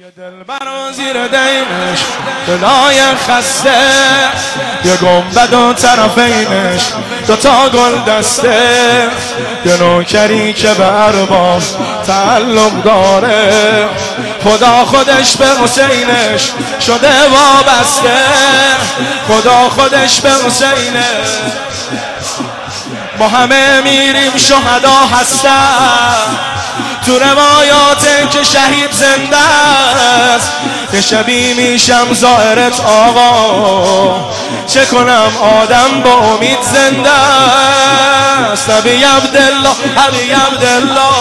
یه دل زیر دینش دلای خسته. یه گنبد و طرفینش دوتا گل دسته. یه نوکری که به ارباب تعلق داره. خدا خودش به حسینش شده وابسته. خدا خودش به حسینش. ما همه میریم شهدا هستن. تو روایات که شهید زنده است یه شبی میشم زائرت آقا. چه کنم آدم با امید زنده است؟ حبی عبدالله حبی عبدالله.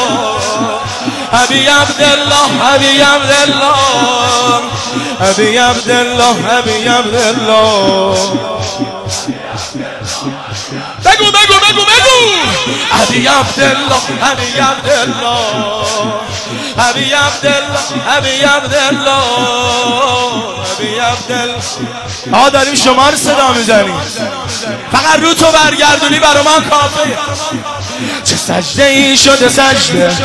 حبی عبدالله حبی عبدالله. حبی عبدالله حبی عبدالله. بگو علی عبدالله علی عبدالله علی عبدالله علی عبدالله علی داریم شما رو صدا می‌زنیم فقط رو تو برگردونی برا من کافه چه سجده شده سجده.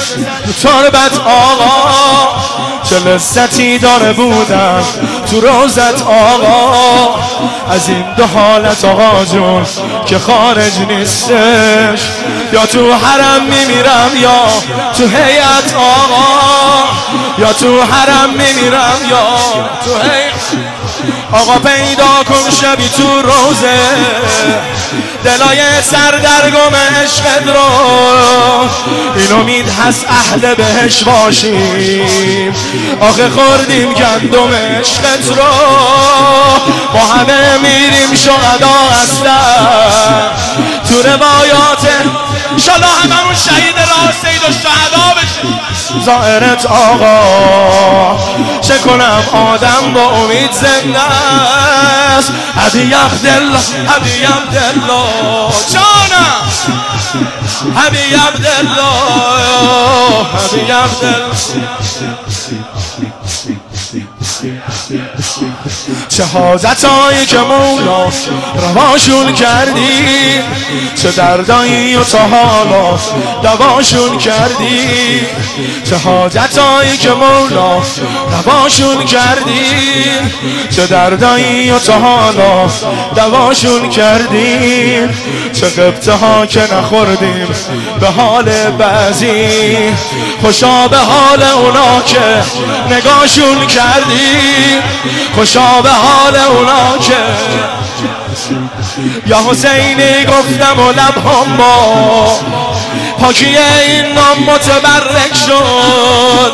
تو تربت آقا. چه لذتی داره بودم. تو روزت آقا از این دو حالت آقا جون که خارج نیستش. یا تو حرم میمیرم یا تو هیئت آقا. یا تو حرم میمیرم یا تو هیئت. آقا پیدا کن شبی تو روزه. دلای سردرگم عشقت رو. این امید هست اهل بهش باشیم. آخه خوردیم گندم عشقت رو. با همه میریم شهدا هستن تو روایات انشالله هممون شهید راه سید و شهدا بشیم. زائرت آقا. چه کنم؟ آدم با امید زنده است. حبی عبدالله حبی عبدالله. جانم. حبی عبدالله. حبی عبدالله. چه حاجتایی که مولا رواشون کردی چه دردایی و تا حالا دواشون کردی. چه حاجتایی که مولا رواشون کردی چه دردایی و تا حالا دواشون کردی. چه قبطه ها که نخوردیم به حال بعضی. خوشا به حال اونا که نگاشون کردی خوشا به حال اونا که یا حسینی گفتم و لبهم با پاکی این نام متبرک شد.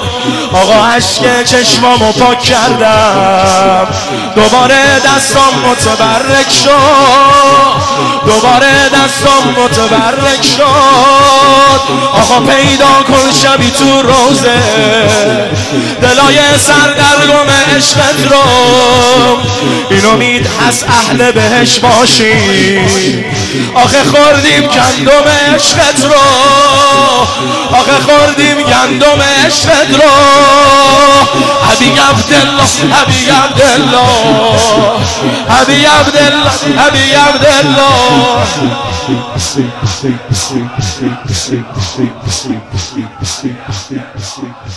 آقا عشق چشمامو پاک کردم. دوباره دستام متبرک شد. دوباره دستام متبرک شد. آقا پیدا کن شبی تو روزه. دلای سردرگم عشقت رو. این امید هست اهل بهش باشی. آخه خوردیم گندم عشقت رو. آخه خوردیم گندم عشقت رو. حبی عبدالله حبی عبدالله حبی عبدالله حبی عبدالله